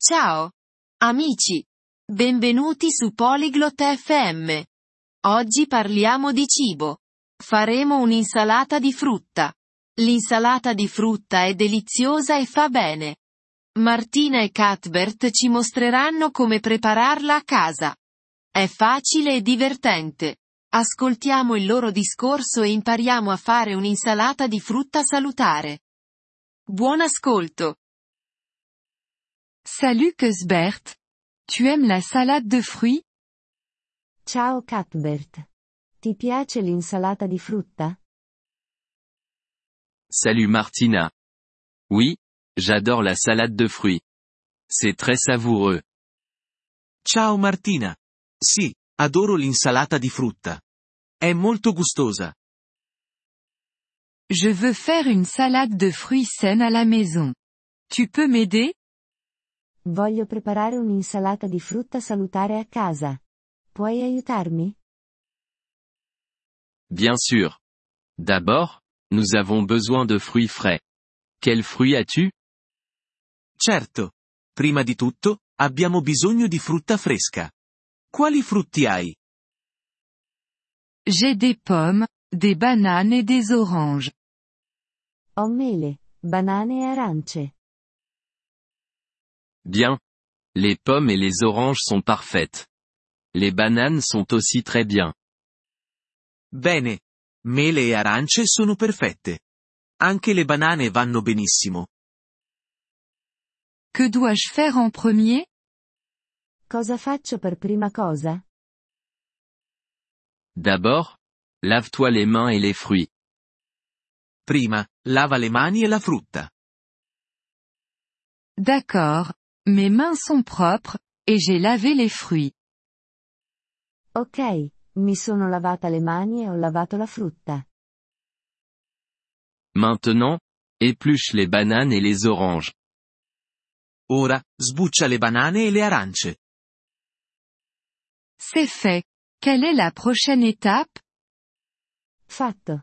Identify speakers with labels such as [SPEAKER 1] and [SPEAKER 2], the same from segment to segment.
[SPEAKER 1] Ciao! Amici! Benvenuti su Polyglot FM. Oggi parliamo di cibo. Faremo un'insalata di frutta. L'insalata di frutta è deliziosa e fa bene. Martina e Cuthbert ci mostreranno come prepararla a casa. È facile e divertente. Ascoltiamo il loro discorso e impariamo a fare un'insalata di frutta salutare. Buon ascolto!
[SPEAKER 2] Salut Cuthbert. Tu aimes la salade de fruits?
[SPEAKER 3] Ciao Cuthbert. Ti piace l'insalata di frutta?
[SPEAKER 4] Salut Martina. Oui, j'adore la salade de fruits. C'est très savoureux.
[SPEAKER 5] Ciao Martina. Sì, adoro l'insalata di frutta. È molto gustosa.
[SPEAKER 2] Je veux faire une salade de fruits saine à la maison. Tu peux m'aider?
[SPEAKER 3] Voglio preparare un'insalata di frutta salutare a casa. Puoi aiutarmi?
[SPEAKER 4] Bien sûr. D'abord, nous avons besoin de fruits frais. Quels fruits as-tu?
[SPEAKER 5] Certo. Prima di tutto, abbiamo bisogno di frutta fresca. Quali frutti hai?
[SPEAKER 2] J'ai des pommes, des bananes et des oranges.
[SPEAKER 3] Ho mele, banane e arance.
[SPEAKER 4] Bien. Les pommes et les oranges sont parfaites. Les bananes sont aussi très bien.
[SPEAKER 5] Bene. Mele e arance sono perfette. Anche le banane vanno benissimo.
[SPEAKER 2] Que dois-je faire en premier?
[SPEAKER 3] Cosa faccio per prima cosa?
[SPEAKER 4] D'abord, lave-toi les mains et les fruits.
[SPEAKER 5] Prima, lava le mani e la frutta.
[SPEAKER 2] D'accord. Mes mains sont propres, et j'ai lavé les fruits.
[SPEAKER 3] Ok, mi sono lavata le mani e ho lavato la frutta.
[SPEAKER 4] Maintenant, épluche les bananes et les oranges.
[SPEAKER 5] Ora, sbuccia le banane e le arance.
[SPEAKER 2] C'est fait. Quelle est la prochaine étape?
[SPEAKER 3] Fatto.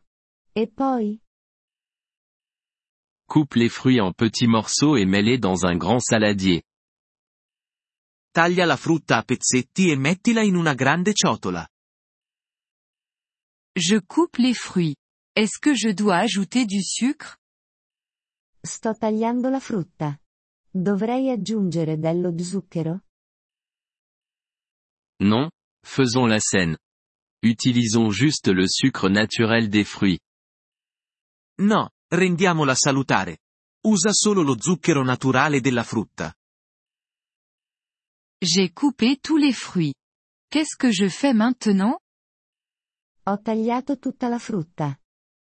[SPEAKER 3] E poi?
[SPEAKER 4] Coupe les fruits en petits morceaux et mets-les dans un grand saladier.
[SPEAKER 5] Taglia la frutta a pezzetti e mettila in una grande ciotola.
[SPEAKER 2] Je coupe les fruits. Est-ce que je dois ajouter du sucre?
[SPEAKER 3] Sto tagliando la frutta. Dovrei aggiungere dello zucchero?
[SPEAKER 4] Non, faisons la scène. Utilisons juste le sucre naturel des fruits.
[SPEAKER 5] No, rendiamola salutare. Usa solo lo zucchero naturale della frutta.
[SPEAKER 2] J'ai coupé tous les fruits. Qu'est-ce que je fais maintenant?
[SPEAKER 3] Ho tagliato tutta la frutta.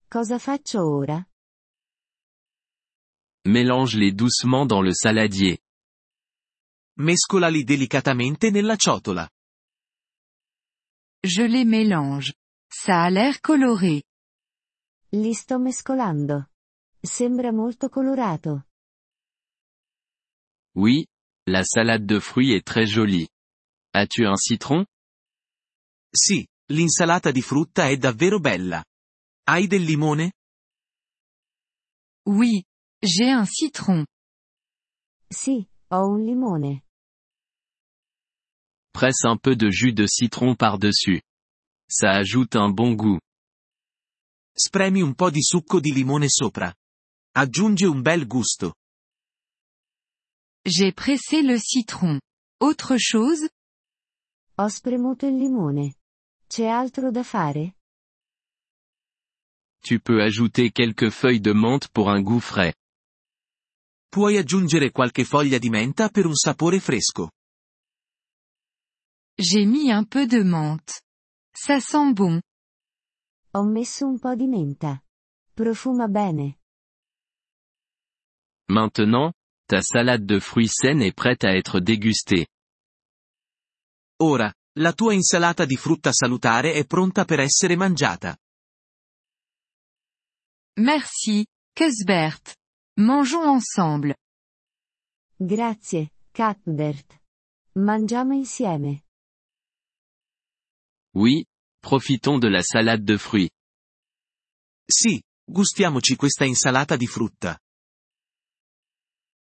[SPEAKER 3] Cosa faccio ora?
[SPEAKER 4] Mélange-les doucement dans le saladier.
[SPEAKER 5] Mescolali delicatamente nella ciotola.
[SPEAKER 2] Je les mélange. Ça a l'air coloré.
[SPEAKER 3] Li sto mescolando. Sembra molto colorato.
[SPEAKER 4] Oui, la salade de fruits est très jolie. As-tu un citron?
[SPEAKER 5] Sì, l'insalata di frutta è davvero bella. Hai del limone?
[SPEAKER 2] Oui. J'ai un citron.
[SPEAKER 3] Sì, ho un limone.
[SPEAKER 4] Presse un peu de jus de citron par-dessus. Ça ajoute un bon goût.
[SPEAKER 5] Spremi un po' di succo di limone sopra. Aggiunge un bel gusto.
[SPEAKER 2] J'ai pressé le citron. Autre chose?
[SPEAKER 3] Ho spremuto il limone. C'è altro da fare?
[SPEAKER 4] Tu peux ajouter quelques feuilles de menthe pour un goût frais.
[SPEAKER 5] Puoi aggiungere qualche foglia di menta per un sapore fresco.
[SPEAKER 2] J'ai mis un peu de menthe. Ça sent bon.
[SPEAKER 3] Ho messo un po' di menta. Profuma bene.
[SPEAKER 4] Maintenant, ta salade de fruits saine est prête à être dégustée.
[SPEAKER 5] Ora, la tua insalata di frutta salutare è pronta per essere mangiata.
[SPEAKER 2] Merci, Cuthbert. Mangeons ensemble.
[SPEAKER 3] Grazie, Cuthbert. Mangiamo insieme.
[SPEAKER 4] Oui, profitons de la salade de fruits.
[SPEAKER 5] Sì, gustiamoci questa insalata di frutta.